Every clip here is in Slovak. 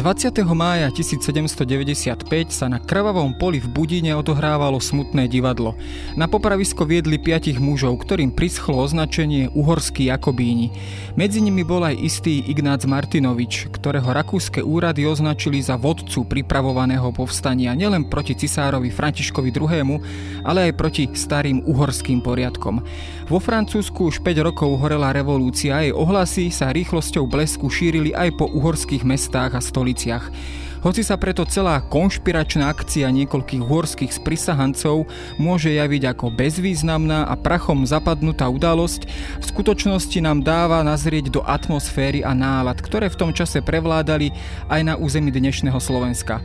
20. mája 1795 sa na krvavom poli v Budine odohrávalo smutné divadlo. Na popravisko viedli piatich mužov, ktorým prischlo označenie uhorskí Jakobíni. Medzi nimi bol aj istý Ignác Martinovič, ktorého rakúske úrady označili za vodcu pripravovaného povstania nielen proti cisárovi Františkovi II., ale aj proti starým uhorským poriadkom. Vo Francúzsku už 5 rokov horela revolúcia a jej ohlasy sa rýchlosťou blesku šírili aj po uhorských mestách a stoliciach stoliciach. Hoci sa preto celá konšpiračná akcia niekoľkých hôrskych sprisahancov môže javiť ako bezvýznamná a prachom zapadnutá udalosť, v skutočnosti nám dáva nazrieť do atmosféry a nálad, ktoré v tom čase prevládali aj na území dnešného Slovenska.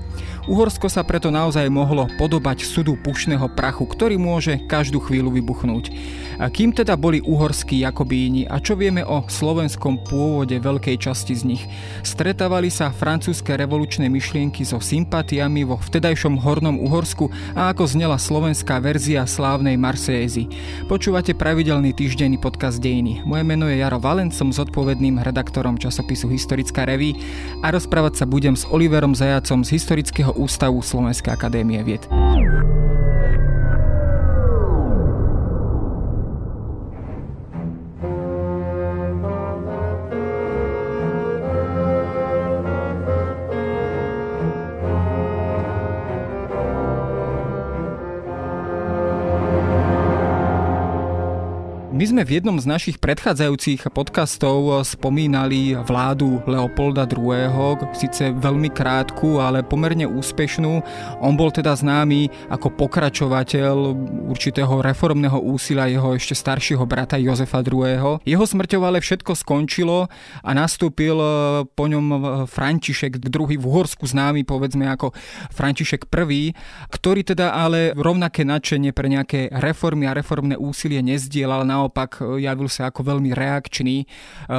Uhorsko sa preto naozaj mohlo podobať sudu pušného prachu, ktorý môže každú chvíľu vybuchnúť. A kým teda boli uhorskí Jakobíni a čo vieme o slovenskom pôvode veľkej časti z nich? Stretávali sa francúzske revolučné myšlienky so sympatiami vo vtedajšom Hornom Uhorsku a ako znela slovenská verzia slávnej Marseézy. Počúvate pravidelný týždenný podcast Dejiny. Moje meno je Jaro Valen, som zodpovedným redaktorom časopisu Historická reví a rozprávať sa budem s Oliverom Zajacom z Historického ústavu Slovenskej akadémie vied. Sme v jednom z našich predchádzajúcich podcastov spomínali vládu Leopolda II. Sice veľmi krátku, ale pomerne úspešnú. On bol teda známy ako pokračovateľ určitého reformného úsilia jeho ešte staršieho brata Jozefa II. Jeho smrťou ale všetko skončilo a nastúpil po ňom František II. v Uhorsku známy povedzme ako František I, ktorý teda ale rovnaké nadšenie pre nejaké reformy a reformné úsilie nezdielal, naopak e, javil sa ako veľmi reakčný e,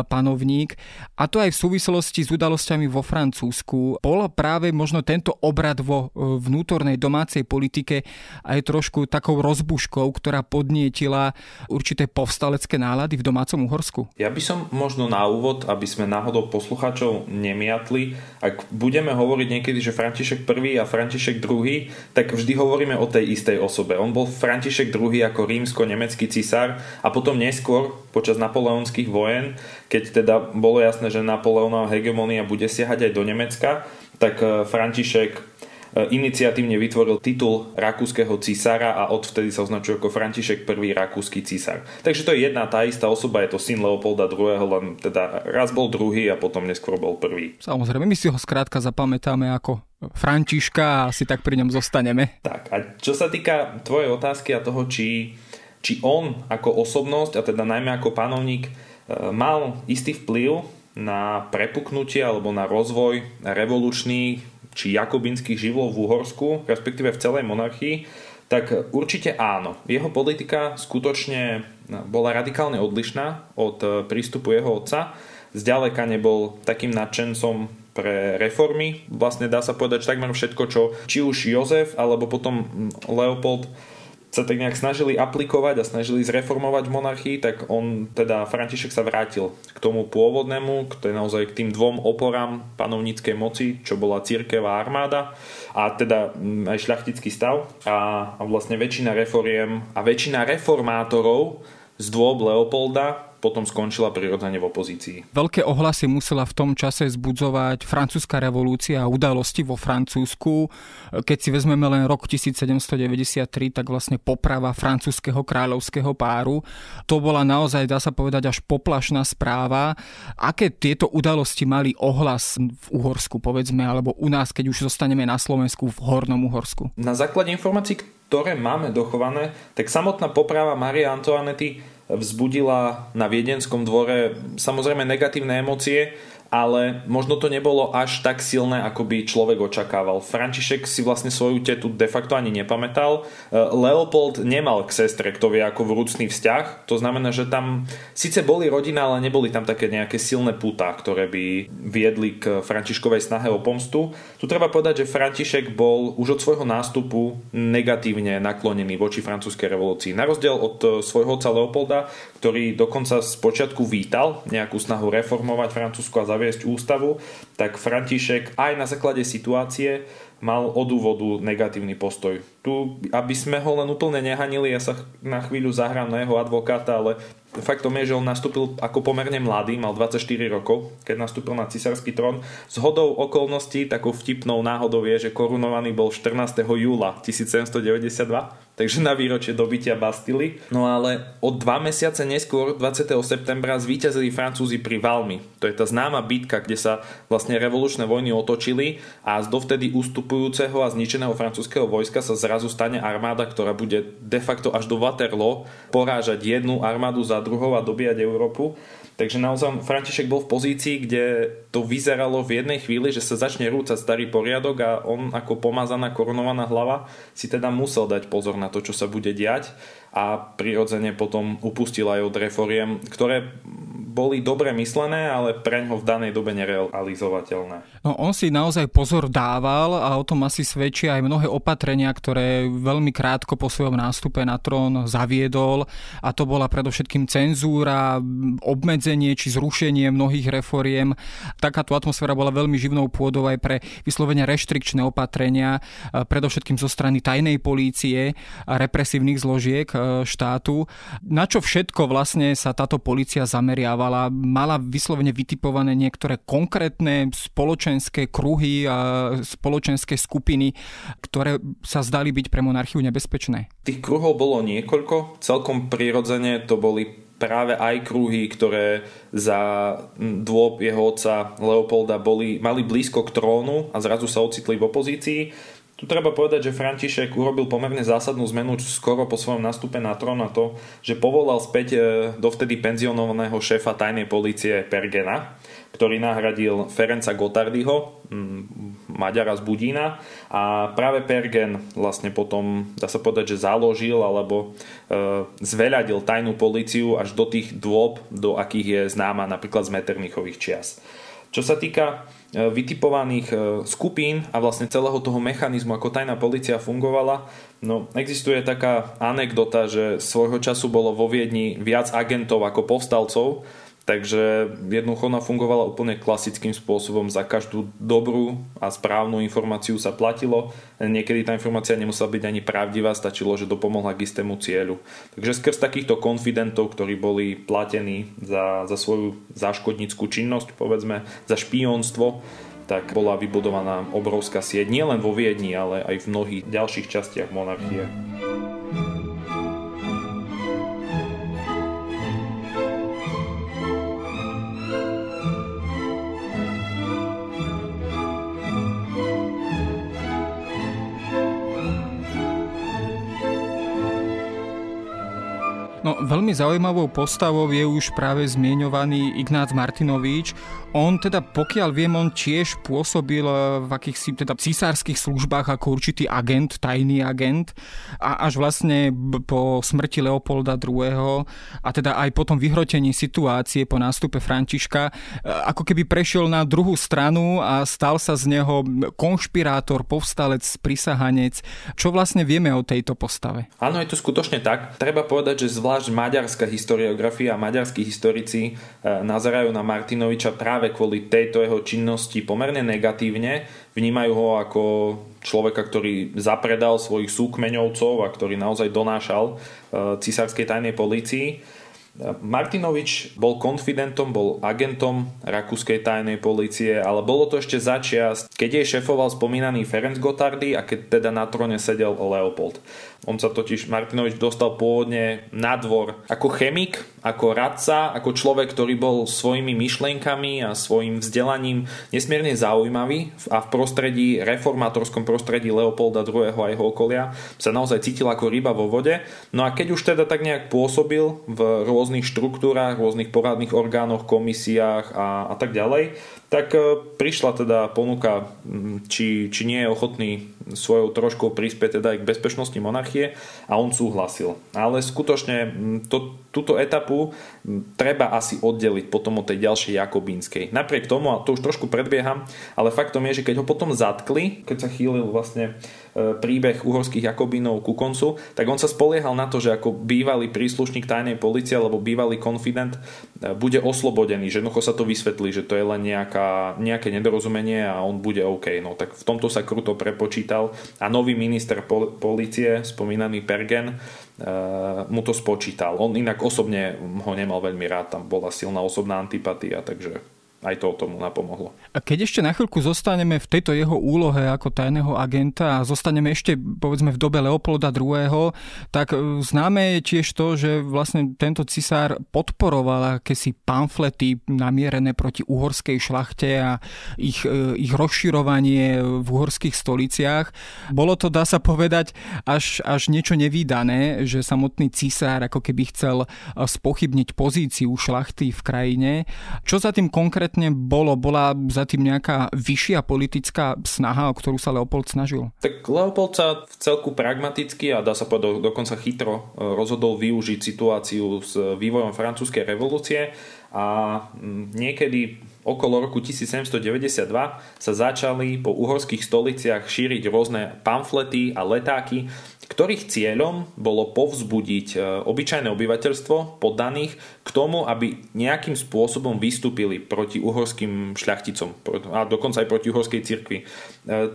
panovník. A to aj v súvislosti s udalosťami vo Francúzsku. Bol práve možno tento obrad vo e, vnútornej domácej politike aj trošku takou rozbuškou, ktorá podnietila určité povstalecké nálady v domácom Uhorsku? Ja by som možno na úvod, aby sme náhodou poslucháčov nemiatli, ak budeme hovoriť niekedy, že František I a František II, tak vždy hovoríme o tej istej osobe. On bol František II ako rímsko-nemecký cisár a potom neskôr, počas napoleonských vojen, keď teda bolo jasné, že Napoleonova hegemonia bude siahať aj do Nemecka, tak e, František e, iniciatívne vytvoril titul rakúskeho cisára a odvtedy sa označuje ako František I rakúsky cisár. Takže to je jedna tá istá osoba, je to syn Leopolda II, len teda raz bol druhý a potom neskôr bol prvý. Samozrejme, my si ho skrátka zapamätáme ako Františka a asi tak pri ňom zostaneme. Tak a čo sa týka tvojej otázky a toho, či či on ako osobnosť, a teda najmä ako panovník, e, mal istý vplyv na prepuknutie alebo na rozvoj revolučných či jakobinských živlov v Uhorsku, respektíve v celej monarchii, tak určite áno. Jeho politika skutočne bola radikálne odlišná od e, prístupu jeho otca. Zďaleka nebol takým nadšencom pre reformy. Vlastne dá sa povedať, že takmer všetko, čo či už Jozef alebo potom Leopold sa tak nejak snažili aplikovať a snažili zreformovať monarchii, tak on, teda František sa vrátil k tomu pôvodnému, k naozaj k tým dvom oporám panovníckej moci, čo bola církev a armáda a teda mm, aj šľachtický stav. A, a vlastne väčšina reforiem a väčšina reformátorov z dôb Leopolda potom skončila prirodzene v opozícii. Veľké ohlasy musela v tom čase zbudzovať francúzska revolúcia a udalosti vo Francúzsku. Keď si vezmeme len rok 1793, tak vlastne poprava francúzského kráľovského páru. To bola naozaj, dá sa povedať, až poplašná správa. Aké tieto udalosti mali ohlas v Uhorsku, povedzme, alebo u nás, keď už zostaneme na Slovensku v Hornom Uhorsku? Na základe informácií, ktoré máme dochované, tak samotná poprava Marie Antoinety vzbudila na viedenskom dvore samozrejme negatívne emócie, ale možno to nebolo až tak silné, ako by človek očakával. František si vlastne svoju tetu de facto ani nepamätal. E, Leopold nemal k sestre, kto vie, ako vrúcný vzťah. To znamená, že tam síce boli rodina, ale neboli tam také nejaké silné putá, ktoré by viedli k Františkovej snahe o pomstu. Tu treba povedať, že František bol už od svojho nástupu negatívne naklonený voči francúzskej revolúcii. Na rozdiel od e, svojho otca Leopolda, ktorý dokonca z počiatku vítal nejakú snahu reformovať Francúzsko a zaviesť ústavu, tak František aj na základe situácie mal od úvodu negatívny postoj. Tu, aby sme ho len úplne nehanili, ja sa na chvíľu zahrám na jeho advokáta, ale faktom je, že on nastúpil ako pomerne mladý, mal 24 rokov, keď nastúpil na cisársky trón. S hodou okolností, takou vtipnou náhodou je, že korunovaný bol 14. júla 1792, takže na výročie dobytia Bastily. No ale o dva mesiace neskôr, 20. septembra, zvíťazili Francúzi pri Valmy. To je tá známa bitka, kde sa vlastne revolučné vojny otočili a z dovtedy ustupujúceho a zničeného francúzského vojska sa zrazu stane armáda, ktorá bude de facto až do Waterloo porážať jednu armádu za druhou a dobíjať Európu. Takže naozaj František bol v pozícii, kde to vyzeralo v jednej chvíli, že sa začne rúcať starý poriadok a on ako pomazaná korunovaná hlava si teda musel dať pozor na to, čo sa bude diať a prirodzene potom upustil aj od reforiem, ktoré boli dobre myslené, ale pre ňo v danej dobe nerealizovateľné. No on si naozaj pozor dával a o tom asi svedčia aj mnohé opatrenia, ktoré veľmi krátko po svojom nástupe na trón zaviedol a to bola predovšetkým cenzúra, obmedzenie či zrušenie mnohých reforiem. Takáto atmosféra bola veľmi živnou pôdou aj pre vyslovene reštrikčné opatrenia, predovšetkým zo strany tajnej polície a represívnych zložiek e, štátu. Na čo všetko vlastne sa táto polícia zameriava vystupovala, mala vyslovene vytipované niektoré konkrétne spoločenské kruhy a spoločenské skupiny, ktoré sa zdali byť pre monarchiu nebezpečné. Tých kruhov bolo niekoľko, celkom prirodzene to boli práve aj kruhy, ktoré za dôb jeho otca Leopolda boli, mali blízko k trónu a zrazu sa ocitli v opozícii. Tu treba povedať, že František urobil pomerne zásadnú zmenu skoro po svojom nastupe na trón a to, že povolal späť e, dovtedy penzionovaného šéfa tajnej policie Pergena, ktorý nahradil Ferenca Gotardyho, Maďara z Budína a práve Pergen vlastne potom, dá sa povedať, že založil alebo e, zveľadil tajnú políciu až do tých dôb, do akých je známa napríklad z Metternichových čias. Čo sa týka vytipovaných e, skupín a vlastne celého toho mechanizmu, ako tajná policia fungovala. No, existuje taká anekdota, že svojho času bolo vo Viedni viac agentov ako povstalcov, Takže jednoducho ona fungovala úplne klasickým spôsobom. Za každú dobrú a správnu informáciu sa platilo. Niekedy tá informácia nemusela byť ani pravdivá, stačilo, že dopomohla k istému cieľu. Takže skrz takýchto konfidentov, ktorí boli platení za, za svoju záškodnickú činnosť, povedzme, za špionstvo, tak bola vybudovaná obrovská sieť nielen vo Viedni, ale aj v mnohých ďalších častiach monarchie. No, veľmi zaujímavou postavou je už práve zmienovaný Ignác Martinovič. On teda, pokiaľ viem, on tiež pôsobil eh, v akýchsi teda císárskych službách ako určitý agent, tajný agent a až vlastne po smrti Leopolda II. a teda aj po tom vyhrotení situácie po nástupe Františka, eh, ako keby prešiel na druhú stranu a stal sa z neho konšpirátor, povstalec, prisahanec. Čo vlastne vieme o tejto postave? Áno, je to skutočne tak. Treba povedať, že zvlášť zvlášť maďarská historiografia a maďarskí historici e, nazerajú na Martinoviča práve kvôli tejto jeho činnosti pomerne negatívne. Vnímajú ho ako človeka, ktorý zapredal svojich súkmeňovcov a ktorý naozaj donášal e, cisárskej tajnej polícii. Martinovič bol konfidentom, bol agentom rakúskej tajnej policie, ale bolo to ešte začias, keď jej šefoval spomínaný Ferenc Gotardy a keď teda na trone sedel Leopold. On sa totiž, Martinovič dostal pôvodne na dvor ako chemik, ako radca, ako človek, ktorý bol svojimi myšlienkami a svojim vzdelaním nesmierne zaujímavý a v prostredí, reformátorskom prostredí Leopolda II. a jeho okolia sa naozaj cítil ako ryba vo vode. No a keď už teda tak nejak pôsobil v rôznych štruktúrach, rôznych poradných orgánoch, komisiách a, a tak ďalej, tak e, prišla teda ponuka, či, či nie je ochotný svojou troškou prispieť teda aj k bezpečnosti monarchie a on súhlasil. Ale skutočne to, túto etapu treba asi oddeliť potom od tej ďalšej jakobínskej. Napriek tomu, a to už trošku predbieham, ale faktom je, že keď ho potom zatkli, keď sa chýlil vlastne príbeh uhorských Jakobinov ku koncu, tak on sa spoliehal na to, že ako bývalý príslušník tajnej policie alebo bývalý konfident e, bude oslobodený, že jednoducho sa to vysvetlí, že to je len nejaká, nejaké nedorozumenie a on bude OK. No tak v tomto sa kruto prepočítal a nový minister policie, spomínaný Pergen, e, mu to spočítal. On inak osobne ho nemal veľmi rád, tam bola silná osobná antipatia, takže aj to tomu napomohlo. A keď ešte na chvíľku zostaneme v tejto jeho úlohe ako tajného agenta a zostaneme ešte povedzme v dobe Leopolda II., tak e, známe je tiež to, že vlastne tento cisár podporoval akési pamflety namierené proti uhorskej šlachte a ich, e, ich rozširovanie v uhorských stoliciach. Bolo to, dá sa povedať, až, až niečo nevýdané, že samotný cisár ako keby chcel e, spochybniť pozíciu šlachty v krajine. Čo za tým konkrétne konkrétne bolo? Bola za tým nejaká vyššia politická snaha, o ktorú sa Leopold snažil? Tak Leopold sa v celku pragmaticky a dá sa povedať dokonca chytro e, rozhodol využiť situáciu s vývojom francúzskej revolúcie a niekedy okolo roku 1792 sa začali po uhorských stoliciach šíriť rôzne pamflety a letáky, ktorých cieľom bolo povzbudiť e, obyčajné obyvateľstvo poddaných k tomu, aby nejakým spôsobom vystúpili proti uhorským šľachticom a dokonca aj proti uhorskej cirkvi. E,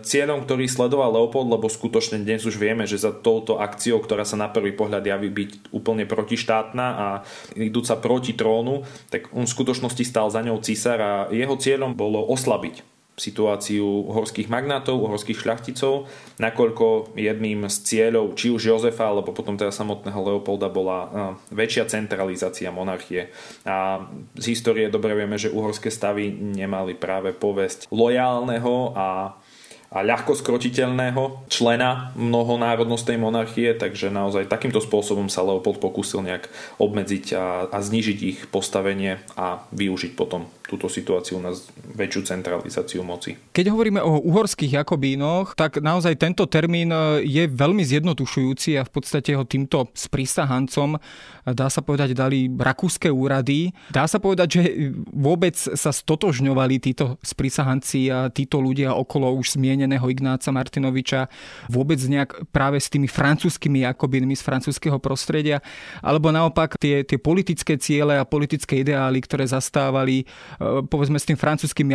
cieľom, ktorý sledoval Leopold, lebo skutočne dnes už vieme, že za touto akciou, ktorá sa na prvý pohľad javí byť úplne protištátna a idúca proti trónu, tak on v skutočnosti stal za ňou císar a jeho cieľom bolo oslabiť situáciu uhorských magnátov, uhorských šľachticov, nakoľko jedným z cieľov či už Jozefa alebo potom teda samotného Leopolda bola väčšia centralizácia monarchie. A z histórie dobre vieme, že uhorské stavy nemali práve povesť lojálneho a a ľahko skrotiteľného člena mnohonárodnostnej monarchie, takže naozaj takýmto spôsobom sa Leopold pokúsil nejak obmedziť a, a znižiť ich postavenie a využiť potom túto situáciu na väčšiu centralizáciu moci. Keď hovoríme o uhorských Jakobínoch, tak naozaj tento termín e, je veľmi zjednotušujúci a v podstate ho týmto sprísahancom, e, dá sa povedať, dali rakúske úrady. Dá sa povedať, že vôbec sa stotožňovali títo sprísahanci a títo ľudia okolo už zmieneného Ignáca Martinoviča vôbec nejak práve s tými francúzskými Jakobínmi z francúzského prostredia, alebo naopak tie, tie politické ciele a politické ideály, ktoré zastávali, E, povedzme s tým francúzským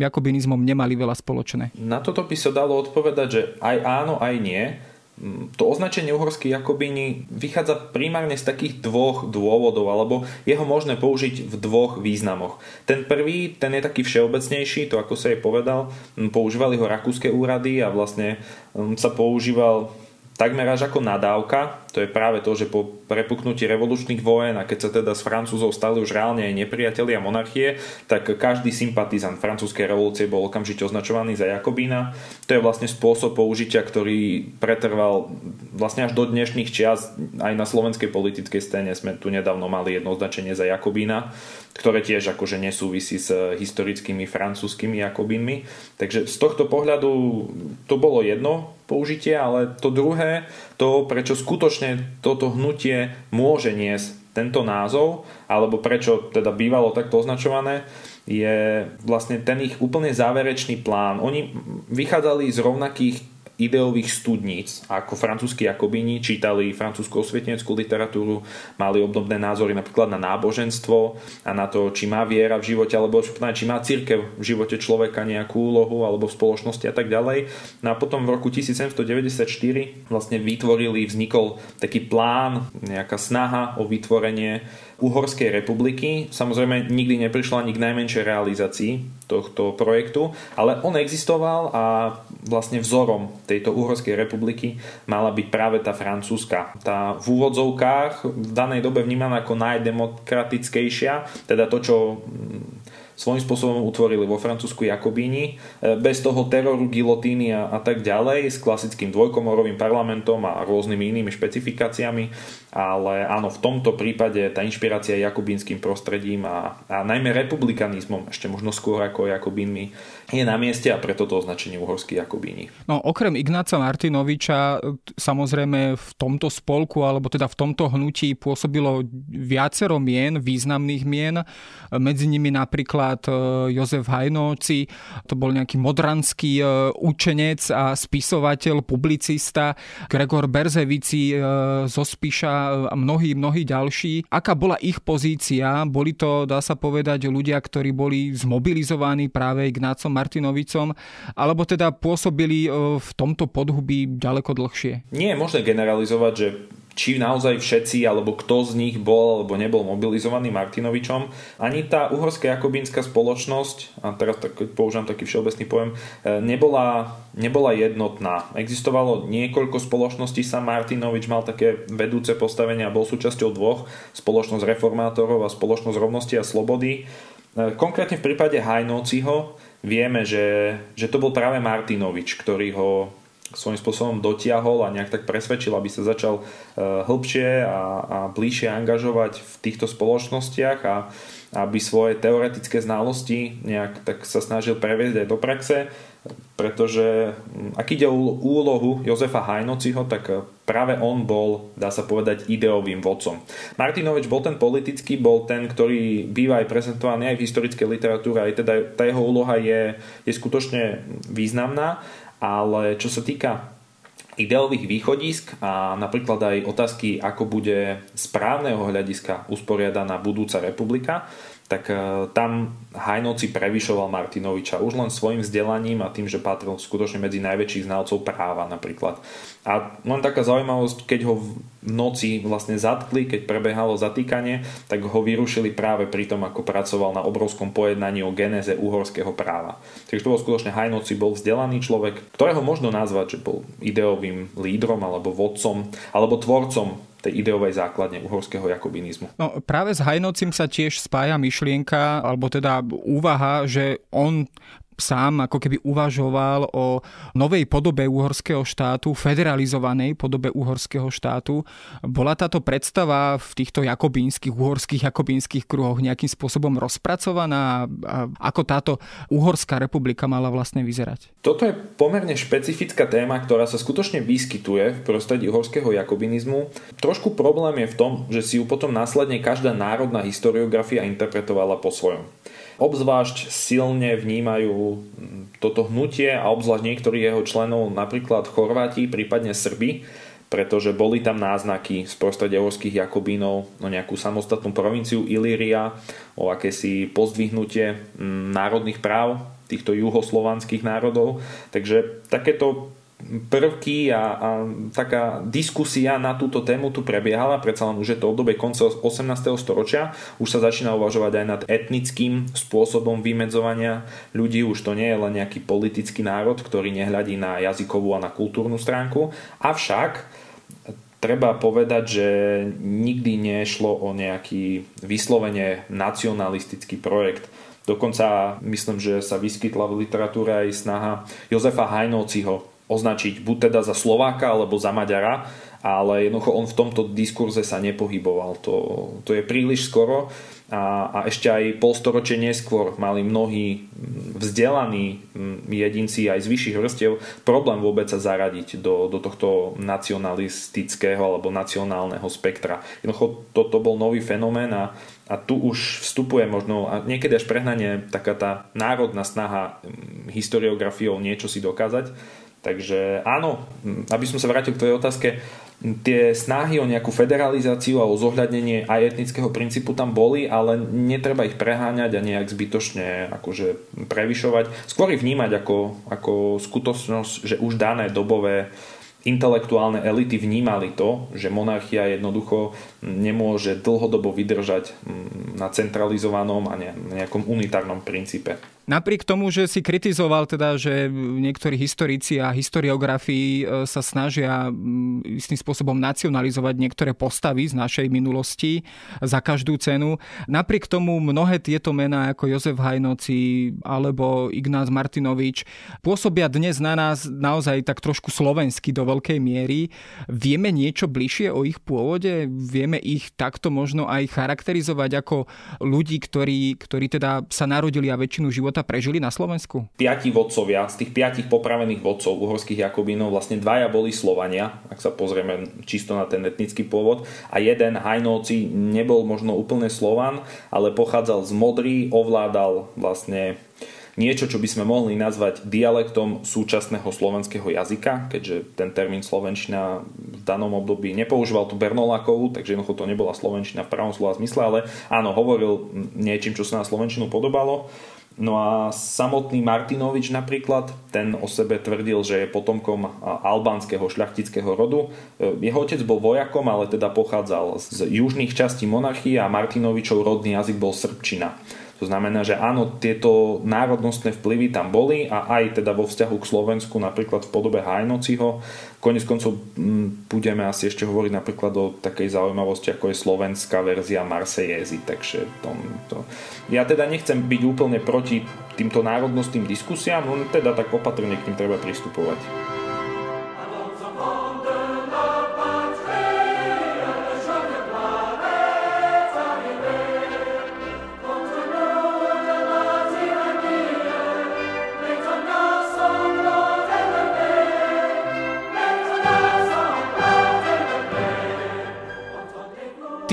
jakobinizmom nemali veľa spoločné? Na toto by sa dalo odpovedať, že aj áno, aj nie. Mm, to označenie uhorský Jakobíni vychádza primárne z takých dvoch dôvodov, alebo je ho možné použiť v dvoch významoch. Ten prvý, ten je taký všeobecnejší, to ako sa jej povedal, mm, používali ho rakúske úrady a vlastne mm, sa používal takmer až ako nadávka. To je práve to, že po prepuknutí revolučných vojen a keď sa teda s Francúzov stali už reálne aj nepriatelia monarchie, tak každý sympatizant francúzskej revolúcie bol okamžite označovaný za Jakobína. To je vlastne spôsob použitia, ktorý pretrval vlastne až do dnešných čias aj na slovenskej politickej scéne sme tu nedávno mali jedno označenie za Jakobína ktoré tiež akože nesúvisí s historickými francúzskými Jakobinmi. Takže z tohto pohľadu to bolo jedno použitie, ale to druhé, to prečo skutočne toto hnutie môže niesť tento názov, alebo prečo teda bývalo takto označované, je vlastne ten ich úplne záverečný plán. Oni vychádzali z rovnakých ideových studníc, ako francúzski Jakobini čítali francúzsku osvieteneckú literatúru, mali obdobné názory napríklad na náboženstvo a na to, či má viera v živote, alebo či má církev v živote človeka nejakú úlohu alebo v spoločnosti a tak ďalej. No a potom v roku 1794 vlastne vytvorili, vznikol taký plán, nejaká snaha o vytvorenie Uhorskej republiky. Samozrejme, nikdy neprišla ani k najmenšej realizácii tohto projektu, ale on existoval a vlastne vzorom tejto Uhorskej republiky mala byť práve tá francúzska. Tá v úvodzovkách v danej dobe vnímaná ako najdemokratickejšia, teda to, čo svojím spôsobom utvorili vo Francúzsku Jakobíni, e, bez toho teroru, gilotíny a, a tak ďalej, s klasickým dvojkomorovým parlamentom a rôznymi inými špecifikáciami, ale áno, v tomto prípade tá inšpirácia jakobínskym prostredím a, a najmä republikanizmom, ešte možno skôr ako Jakobínmi, je na mieste a preto to označenie uhorský Jakobíni. No okrem Ignáca Martinoviča samozrejme v tomto spolku alebo teda v tomto hnutí pôsobilo viacero mien, významných mien, medzi nimi napríklad e, Jozef Hajnoci, to bol nejaký modranský e, učenec a spisovateľ, publicista, Gregor Berzevici zo Spiša a mnohí, mnohí ďalší. Aká bola ich pozícia? Boli to, dá sa povedať, ľudia, ktorí boli zmobilizovaní práve Ignácom Martinovicom, alebo teda pôsobili v tomto podhubí ďaleko dlhšie? Nie je možné generalizovať, že či naozaj všetci, alebo kto z nich bol alebo nebol mobilizovaný Martinovičom. Ani tá uhorská jakobínska spoločnosť, a teraz tak, používam taký všeobecný pojem, e, nebola, nebola jednotná. Existovalo niekoľko spoločností, sa Martinovič mal také vedúce postavenia, bol súčasťou dvoch, spoločnosť reformátorov a spoločnosť rovnosti a slobody. E, konkrétne v prípade Hajnociho vieme, že, že to bol práve Martinovič, ktorý ho svojím spôsobom dotiahol a nejak tak presvedčil, aby sa začal e, hĺbšie a, a bližšie angažovať v týchto spoločnostiach a aby svoje teoretické znalosti nejak tak sa snažil previesť aj do praxe, pretože ak ide o úlohu Jozefa Hajnociho, tak práve on bol, dá sa povedať, ideovým vodcom. Martinovič bol ten politický, bol ten, ktorý býva aj prezentovaný aj v historickej literatúre, aj teda tá jeho úloha je, je skutočne významná ale čo sa týka ideových východisk a napríklad aj otázky, ako bude správneho hľadiska usporiadaná budúca republika, tak e, tam Hajnoci prevyšoval Martinoviča už len svojim vzdelaním a tým, že patril skutočne medzi najväčších znalcov práva napríklad. A len taká zaujímavosť, keď ho v noci vlastne zatkli, keď prebehalo zatýkanie, tak ho vyrušili práve pri tom, ako pracoval na obrovskom pojednaní o genéze uhorského práva. Takže to bol skutočne Hajnoci, bol vzdelaný človek, ktorého možno nazvať, že bol ideovým lídrom alebo vodcom alebo tvorcom tej ideovej základne uhorského jakobinizmu. No, práve s Hajnocim sa tiež spája myšlienka, alebo teda úvaha, že on sám ako keby uvažoval o novej podobe uhorského štátu, federalizovanej podobe uhorského štátu. Bola táto predstava v týchto jakobínskych, uhorských jakobínskych kruhoch nejakým spôsobom rozpracovaná? A ako táto uhorská republika mala vlastne vyzerať? Toto je pomerne špecifická téma, ktorá sa skutočne vyskytuje v prostredí uhorského jakobinizmu. Trošku problém je v tom, že si ju potom následne každá národná historiografia interpretovala po svojom. Obzvlášť silne vnímajú toto hnutie a obzvlášť niektorí jeho členov, napríklad Chorváti, prípadne Srby, pretože boli tam náznaky z prostredia horských Jakobínov o nejakú samostatnú provinciu Ilíria, o akési pozdvihnutie národných práv týchto juhoslovanských národov. Takže takéto prvky a, a taká diskusia na túto tému tu prebiehala, predsa len už je to obdobie konca 18. storočia, už sa začína uvažovať aj nad etnickým spôsobom vymedzovania ľudí, už to nie je len nejaký politický národ, ktorý nehľadí na jazykovú a na kultúrnu stránku, avšak treba povedať, že nikdy nešlo o nejaký vyslovene nacionalistický projekt. Dokonca myslím, že sa vyskytla v literatúre aj snaha Jozefa Hajnovciho označiť buď teda za Slováka alebo za Maďara, ale jednoducho on v tomto diskurze sa nepohyboval. To, to je príliš skoro a, a ešte aj polstoročie neskôr mali mnohí vzdelaní jedinci aj z vyšších vrstiev problém vôbec sa zaradiť do, do tohto nacionalistického alebo nacionálneho spektra. Jednoducho toto bol nový fenomén a, a tu už vstupuje možno a niekedy až prehnanie taká tá národná snaha historiografiou niečo si dokázať Takže áno, aby som sa vrátil k tvojej otázke, tie snahy o nejakú federalizáciu a o zohľadnenie aj etnického princípu tam boli, ale netreba ich preháňať a nejak zbytočne akože prevyšovať. Skôr ich vnímať ako, ako skutočnosť, že už dané dobové intelektuálne elity vnímali to, že monarchia jednoducho nemôže dlhodobo vydržať na centralizovanom a nejakom unitárnom princípe. Napriek tomu, že si kritizoval teda, že niektorí historici a historiografii e, sa snažia istým spôsobom nacionalizovať niektoré postavy z našej minulosti za každú cenu, napriek tomu mnohé tieto mená ako Jozef Hajnoci alebo Ignác Martinovič pôsobia dnes na nás naozaj tak trošku slovensky do veľkej miery. Vieme niečo bližšie o ich pôvode? Vieme ich takto možno aj charakterizovať ako ľudí, ktorí, ktorí teda sa narodili a väčšinu života prežili na Slovensku? Piati vodcovia, z tých piatich popravených vodcov uhorských Jakobínov vlastne dvaja boli Slovania, ak sa pozrieme čisto na ten etnický pôvod a jeden Hajnovci nebol možno úplne Slovan, ale pochádzal z Modry, ovládal vlastne niečo, čo by sme mohli nazvať dialektom súčasného slovenského jazyka, keďže ten termín slovenčina v danom období nepoužíval tú Bernolákovú, takže jednoducho to nebola slovenčina v pravom slova zmysle, ale áno, hovoril niečím, čo sa na slovenčinu podobalo. No a samotný Martinovič napríklad, ten o sebe tvrdil, že je potomkom albánskeho šľachtického rodu. Jeho otec bol vojakom, ale teda pochádzal z južných častí monarchie a Martinovičov rodný jazyk bol srbčina. To znamená, že áno, tieto národnostné vplyvy tam boli a aj teda vo vzťahu k Slovensku, napríklad v podobe Hajnociho. Konec koncov budeme asi ešte hovoriť napríklad o takej zaujímavosti, ako je slovenská verzia Marsejezy. Takže to, to... Ja teda nechcem byť úplne proti týmto národnostným diskusiám, len teda tak opatrne k tým treba pristupovať.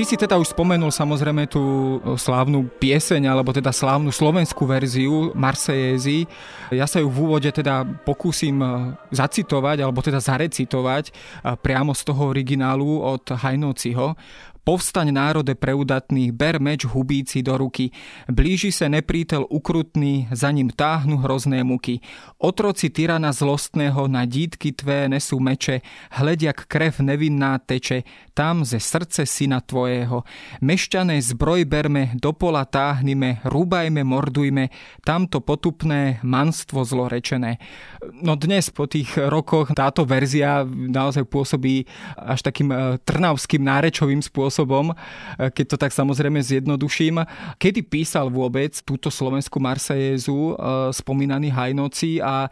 Ty si teda už spomenul samozrejme tú e, slávnu pieseň, alebo teda slávnu slovenskú verziu Marsejezy. Ja sa ju v úvode teda pokúsim e, zacitovať, alebo teda zarecitovať e, priamo z toho originálu od Hajnociho. Povstaň národe preudatný, ber meč hubíci do ruky. Blíži sa neprítel ukrutný, za ním táhnu hrozné muky. Otroci tyrana zlostného na dítky tvé nesú meče, hľadiak krev nevinná teče, tam ze srdce syna tvojého. Mešťané zbroj berme, do pola táhnime, rúbajme, mordujme, tamto potupné manstvo zlorečené. No dnes po tých rokoch táto verzia naozaj pôsobí až takým e, trnavským nárečovým spôsobom spôsobom, e, keď to tak samozrejme zjednoduším. Kedy písal vôbec túto slovenskú Marsejezu e, spomínaný Hajnoci a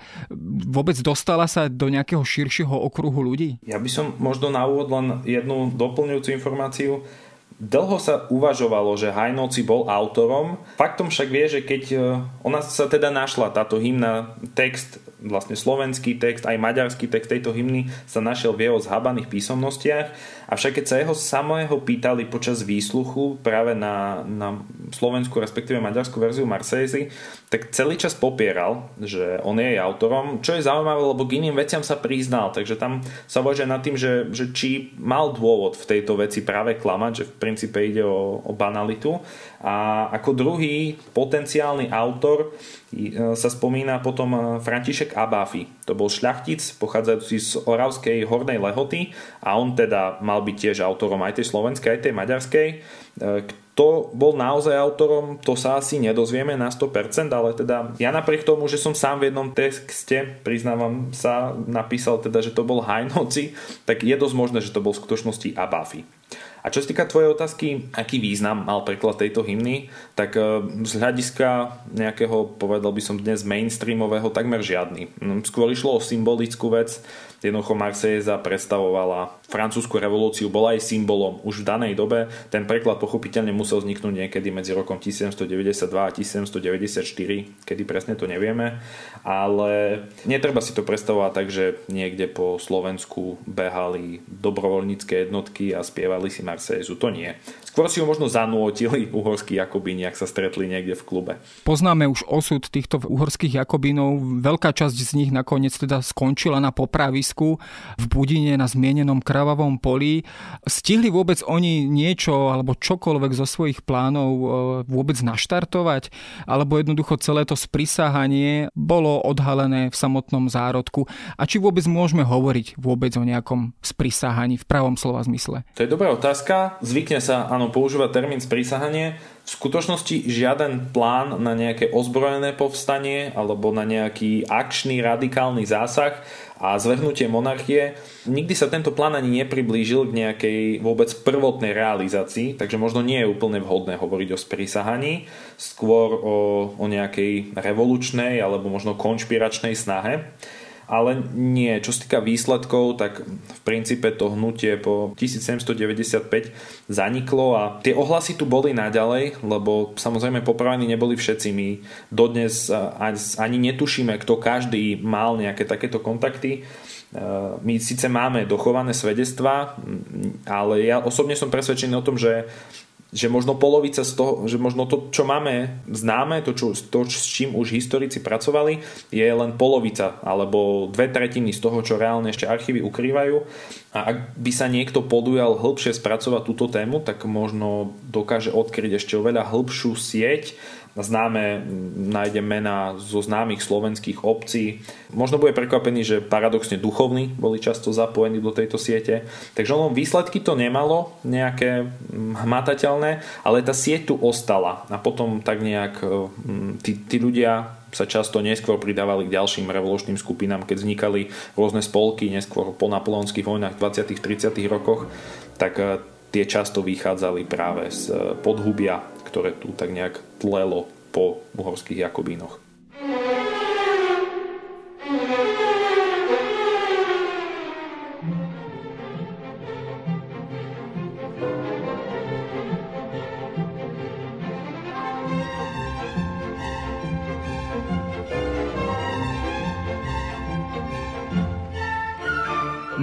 vôbec dostala sa do nejakého širšieho okruhu ľudí? Ja by som možno na úvod len jednu doplňujúcu informáciu. Dlho sa uvažovalo, že Hajnovci bol autorom. Faktom však vie, že keď e, ona sa teda našla, táto hymna, text vlastne slovenský text, aj maďarský text tejto hymny sa našiel v jeho zhabaných písomnostiach. Avšak keď sa jeho samého pýtali počas výsluchu práve na, na slovenskú, respektíve maďarskú verziu Marsezy, tak celý čas popieral, že on je jej autorom, čo je zaujímavé, lebo k iným veciam sa priznal, takže tam sa uvažuje nad tým, že, že či mal dôvod v tejto veci práve klamať, že v princípe ide o, o banalitu. A ako druhý potenciálny autor e, sa spomína potom e, František Abáfi. To bol šľachtic pochádzajúci z Oravskej hornej lehoty a on teda mal byť tiež autorom aj tej slovenskej, aj tej maďarskej. E, kto bol naozaj autorom, to sa asi nedozvieme na 100%, ale teda ja napriek tomu, že som sám v jednom texte, priznávam sa, napísal teda, že to bol Hajnoci, tak je dosť možné, že to bol v skutočnosti Abafi. A čo sa týka tvojej otázky, aký význam mal preklad tejto hymny, tak e, z hľadiska nejakého, povedal by som dnes mainstreamového, takmer žiadny. Mm, skôr išlo o symbolickú vec, Jednoducho Marsejeza predstavovala francúzsku revolúciu, bola aj symbolom už v danej dobe. Ten preklad pochopiteľne musel vzniknúť niekedy medzi rokom 1792 a 1794, kedy presne to nevieme, ale netreba si to predstavovať tak, že niekde po Slovensku behali dobrovoľnícke jednotky a spievali si Marsejezu. To nie. Skôr si ho možno zanúotili uhorskí Jakobíni, ak sa stretli niekde v klube. Poznáme už osud týchto uhorských Jakobínov. Veľká časť z nich nakoniec teda skončila na popravisku v Budine na zmienenom kravavom poli. Stihli vôbec oni niečo alebo čokoľvek zo svojich plánov e, vôbec naštartovať? Alebo jednoducho celé to sprisahanie bolo odhalené v samotnom zárodku? A či vôbec môžeme hovoriť vôbec o nejakom sprisahaní v pravom slova zmysle? To je dobrá otázka. Zvykne sa, áno, používať termín sprisahanie. V skutočnosti žiaden plán na nejaké ozbrojené povstanie alebo na nejaký akčný radikálny zásah a zvrhnutie monarchie. Nikdy sa tento plán ani nepriblížil k nejakej vôbec prvotnej realizácii, takže možno nie je úplne vhodné hovoriť o sprísahaní, skôr o, o nejakej revolučnej alebo možno konšpiračnej snahe. Ale nie. Čo sa týka výsledkov, tak v princípe to hnutie po 1795 zaniklo a tie ohlasy tu boli naďalej, lebo samozrejme popravení neboli všetci. My dodnes ani netušíme, kto každý mal nejaké takéto kontakty. E, my síce máme dochované svedectvá, ale ja osobne som presvedčený o tom, že že možno polovica z toho, že možno to, čo máme známe, to, čo, to, s čím už historici pracovali, je len polovica alebo dve tretiny z toho, čo reálne ešte archívy ukrývajú. A ak by sa niekto podujal hĺbšie spracovať túto tému, tak možno dokáže odkryť ešte oveľa hĺbšiu sieť známe, nájdem mená zo známych slovenských obcí. Možno bude prekvapený, že paradoxne duchovní boli často zapojení do tejto siete. Takže ono výsledky to nemalo nejaké hmatateľné, ale tá sieť tu ostala. A potom tak nejak mm, tí, tí ľudia sa často neskôr pridávali k ďalším revolučným skupinám, keď vznikali rôzne spolky, neskôr po napoleonských vojnách v 20. 30. rokoch, tak eh, tie často vychádzali práve z eh, podhubia ktoré tu tak nejak tlelo po uhorských Jakobínoch.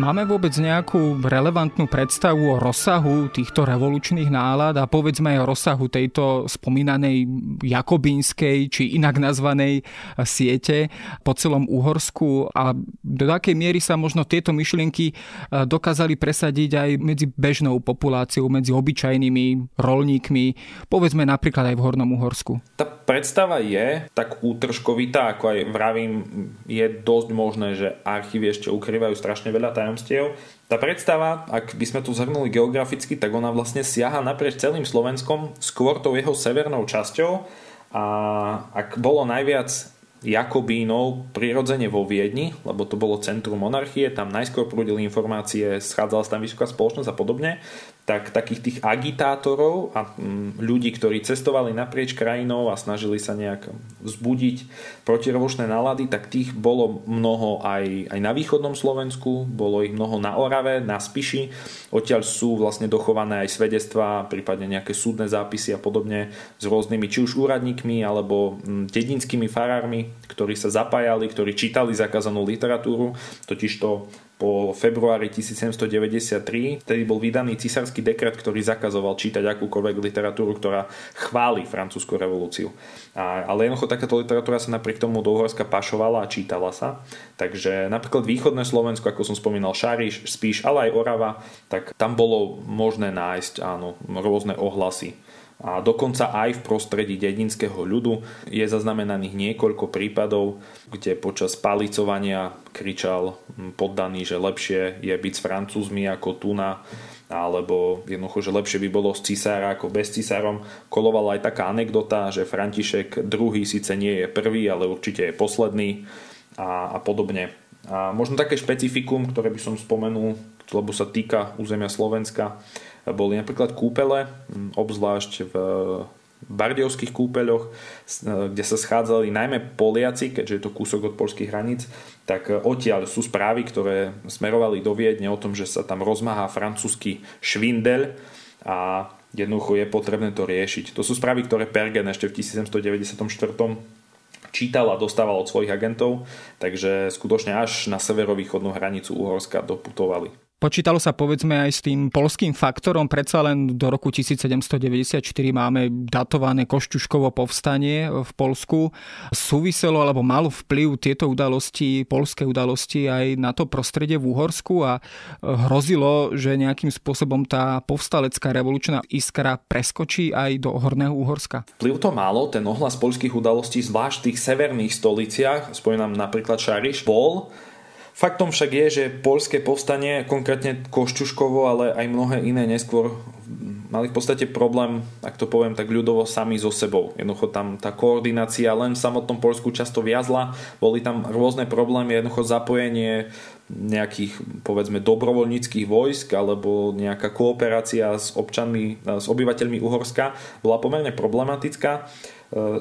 Máme vôbec nejakú relevantnú predstavu o rozsahu týchto revolučných nálad a povedzme aj o rozsahu tejto spomínanej jakobínskej či inak nazvanej siete po celom Uhorsku a do akej miery sa možno tieto myšlienky e, dokázali presadiť aj medzi bežnou populáciou, medzi obyčajnými rolníkmi, povedzme napríklad aj v Hornom Uhorsku. Tá predstava je tak útržkovitá, ako aj vravím, je dosť možné, že archívy ešte ukrývajú strašne veľa tajomstv tajomstiev. Tá predstava, ak by sme tu zhrnuli geograficky, tak ona vlastne siaha naprieč celým Slovenskom, skôr tou jeho severnou časťou a ak bolo najviac Jakobínov prirodzene vo Viedni, lebo to bolo centrum monarchie, tam najskôr prúdili informácie, schádzala sa tam vysoká spoločnosť a podobne, tak takých tých agitátorov a mm, ľudí, ktorí cestovali naprieč krajinou a snažili sa nejak vzbudiť protirevolučné nálady, tak tých bolo mnoho aj, aj na východnom Slovensku, bolo ich mnoho na Orave, na Spiši. Odtiaľ sú vlastne dochované aj svedectvá, prípadne nejaké súdne zápisy a podobne s rôznymi či už úradníkmi alebo mm, dedinskými farármi, ktorí sa zapájali, ktorí čítali zakázanú literatúru, totižto po februári 1793, vtedy bol vydaný cisársky dekret, ktorý zakazoval čítať akúkoľvek literatúru, ktorá chváli francúzsku revolúciu. A, ale jednoducho takáto literatúra sa napriek tomu do Uhorska pašovala a čítala sa. Takže napríklad východné Slovensko, ako som spomínal, Šariš, Spíš, ale aj Orava, tak tam bolo možné nájsť áno, rôzne ohlasy a dokonca aj v prostredí dedinského ľudu je zaznamenaných niekoľko prípadov, kde počas palicovania kričal poddaný, že lepšie je byť s francúzmi ako tuna alebo jednoducho, že lepšie by bolo s cisára ako bez cisárom. Kolovala aj taká anekdota, že František druhý síce nie je prvý, ale určite je posledný a, a podobne. A možno také špecifikum, ktoré by som spomenul, lebo sa týka územia Slovenska, boli napríklad kúpele, obzvlášť v bardiovských kúpeľoch, kde sa schádzali najmä Poliaci, keďže je to kúsok od polských hraníc, tak odtiaľ sú správy, ktoré smerovali do Viedne o tom, že sa tam rozmáha francúzsky švindel a jednoducho je potrebné to riešiť. To sú správy, ktoré Pergen ešte v 1794 čítal a dostával od svojich agentov, takže skutočne až na severovýchodnú hranicu Uhorska doputovali. Počítalo sa povedzme aj s tým polským faktorom, predsa len do roku 1794 máme datované Košťuškovo povstanie v Polsku. Súviselo alebo malo vplyv tieto udalosti, polské udalosti aj na to prostredie v Uhorsku a hrozilo, že nejakým spôsobom tá povstalecká revolučná iskra preskočí aj do Horného Uhorska. Vplyv to malo, ten ohlas polských udalostí, zvlášť v tých severných stoliciach, spomínam napríklad Šariš, bol Faktom však je, že polské povstanie, konkrétne Koščuškovo, ale aj mnohé iné neskôr mali v podstate problém, ak to poviem tak ľudovo, sami so sebou. Jednoducho tam tá koordinácia len v samotnom Polsku často viazla, boli tam rôzne problémy, jednoducho zapojenie nejakých povedzme dobrovoľníckých vojsk alebo nejaká kooperácia s občanmi, s obyvateľmi Uhorska bola pomerne problematická.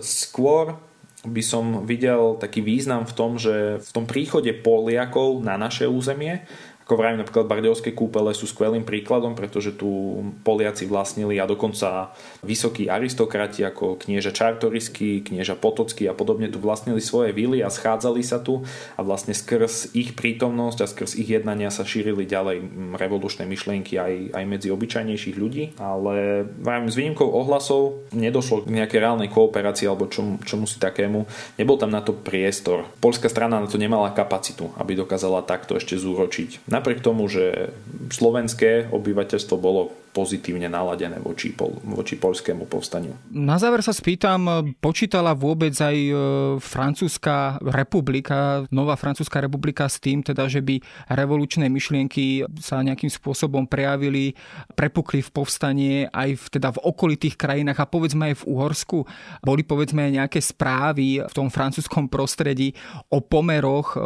Skôr by som videl taký význam v tom, že v tom príchode Poliakov na naše územie ako vravím, napríklad Bardejovské kúpele sú skvelým príkladom, pretože tu Poliaci vlastnili a dokonca vysokí aristokrati ako knieža Čartorisky, knieža Potocký a podobne tu vlastnili svoje vily a schádzali sa tu a vlastne skrz ich prítomnosť a skrz ich jednania sa šírili ďalej revolučné myšlienky aj, aj medzi obyčajnejších ľudí, ale vravím, s výnimkou ohlasov nedošlo k nejakej reálnej kooperácii alebo čomu, čomu si takému. Nebol tam na to priestor. Polská strana na to nemala kapacitu, aby dokázala takto ešte zúročiť napriek tomu, že slovenské obyvateľstvo bolo pozitívne naladené voči, pol, voči polskému povstaniu. Na záver sa spýtam, počítala vôbec aj e, francúzska republika, nová francúzska republika s tým, teda, že by revolučné myšlienky sa nejakým spôsobom prejavili, prepukli v povstanie aj v, teda v okolitých krajinách a povedzme aj v Uhorsku. Boli povedzme aj nejaké správy v tom francúzskom prostredí o pomeroch e,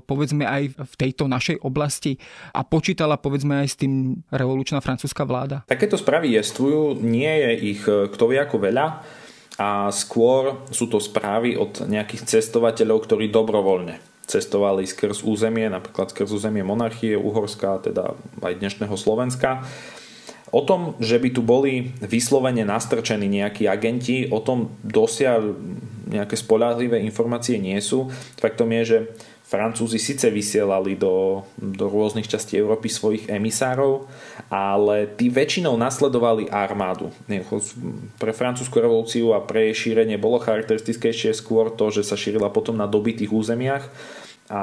povedzme aj v tejto našej oblasti a počítala povedzme aj s tým revolučná francúzska vláda? Takéto správy jestvujú, nie je ich e, kto vie ako veľa a skôr sú to správy od nejakých cestovateľov, ktorí dobrovoľne cestovali skrz územie, napríklad skrz územie monarchie, Uhorska, teda aj dnešného Slovenska. O tom, že by tu boli vyslovene nastrčení nejakí agenti, o tom dosiaľ nejaké spolahlivé informácie nie sú. Faktom je, že Francúzi síce vysielali do, do rôznych častí Európy svojich emisárov, ale tí väčšinou nasledovali armádu. Pre francúzsku revolúciu a pre jej šírenie bolo charakteristickejšie skôr to, že sa šírila potom na dobitých územiach a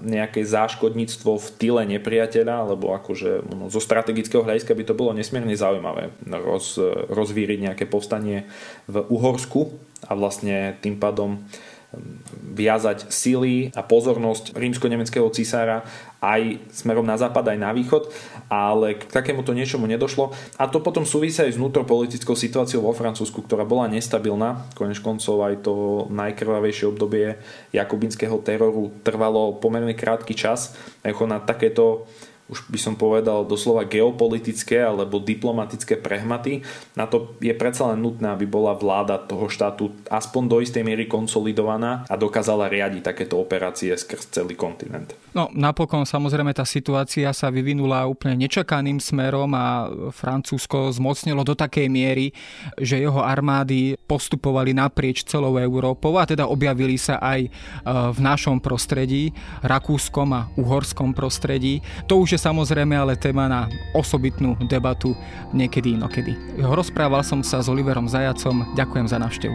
nejaké záškodníctvo v tyle nepriateľa, lebo akože no, zo strategického hľadiska by to bolo nesmierne zaujímavé roz, rozvíriť nejaké povstanie v Uhorsku a vlastne tým pádom viazať sily a pozornosť rímsko-nemeckého cisára aj smerom na západ, aj na východ, ale k takémuto niečomu nedošlo. A to potom súvisí aj s vnútropolitickou situáciou vo Francúzsku, ktorá bola nestabilná. Konec koncov aj to najkrvavejšie obdobie jakubinského teroru trvalo pomerne krátky čas. Ako na takéto už by som povedal doslova geopolitické alebo diplomatické prehmaty. Na to je predsa len nutné, aby bola vláda toho štátu aspoň do istej miery konsolidovaná a dokázala riadiť takéto operácie skrz celý kontinent. No napokon samozrejme tá situácia sa vyvinula úplne nečakaným smerom a Francúzsko zmocnilo do takej miery, že jeho armády postupovali naprieč celou Európou a teda objavili sa aj e, v našom prostredí, rakúskom a uhorskom prostredí. To už je samozrejme ale téma na osobitnú debatu niekedy inokedy. Rozprával som sa s Oliverom Zajacom, ďakujem za návštevu.